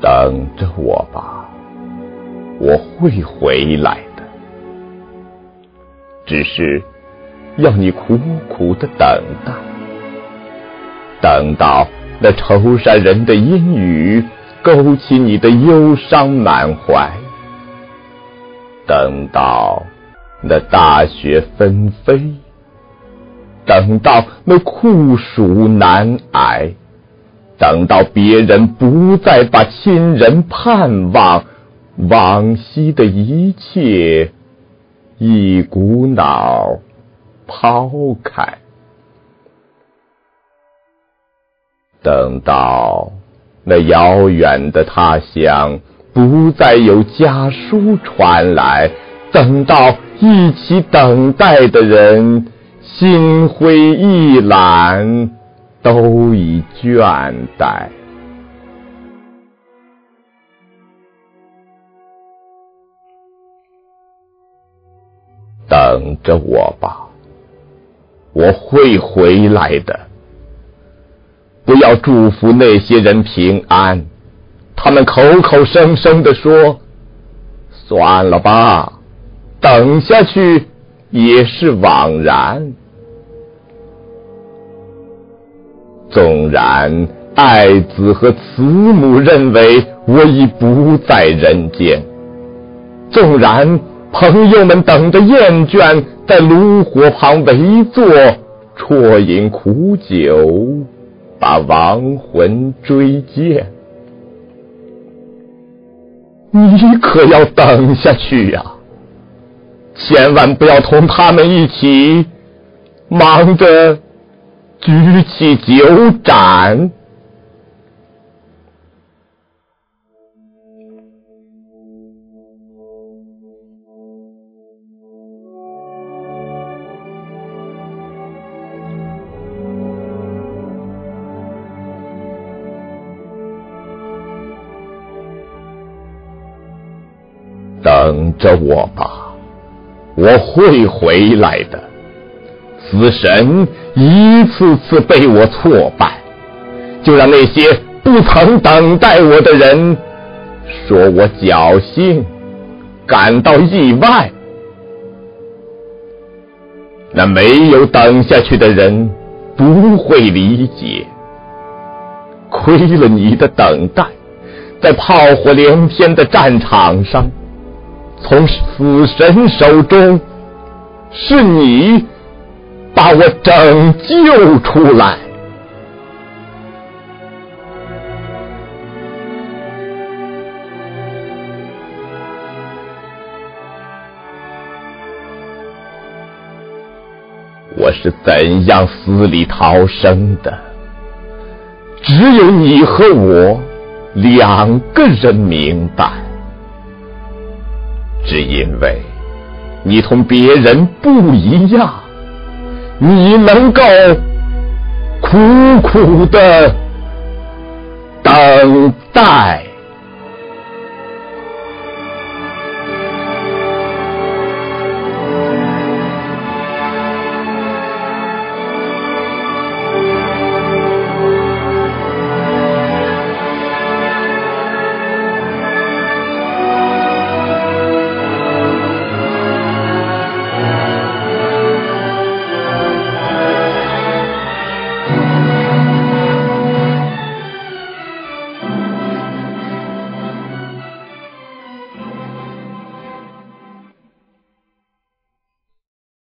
等着我吧，我会回来的。只是要你苦苦的等待，等到那愁善人的阴雨勾起你的忧伤满怀，等到那大雪纷飞，等到那酷暑难挨。等到别人不再把亲人盼望，往昔的一切一股脑抛开。等到那遥远的他乡不再有家书传来，等到一起等待的人心灰意懒。都已倦怠，等着我吧，我会回来的。不要祝福那些人平安，他们口口声声的说：“算了吧，等下去也是枉然。”纵然爱子和慈母认为我已不在人间，纵然朋友们等着厌倦，在炉火旁围坐，啜饮苦酒，把亡魂追荐，你可要等下去呀！千万不要同他们一起忙着。举起酒盏，等着我吧，我会回来的。死神一次次被我挫败，就让那些不曾等待我的人说我侥幸，感到意外。那没有等下去的人不会理解，亏了你的等待，在炮火连天的战场上，从死神手中，是你。把我拯救出来！我是怎样死里逃生的？只有你和我两个人明白，只因为你同别人不一样。你能够苦苦的等待。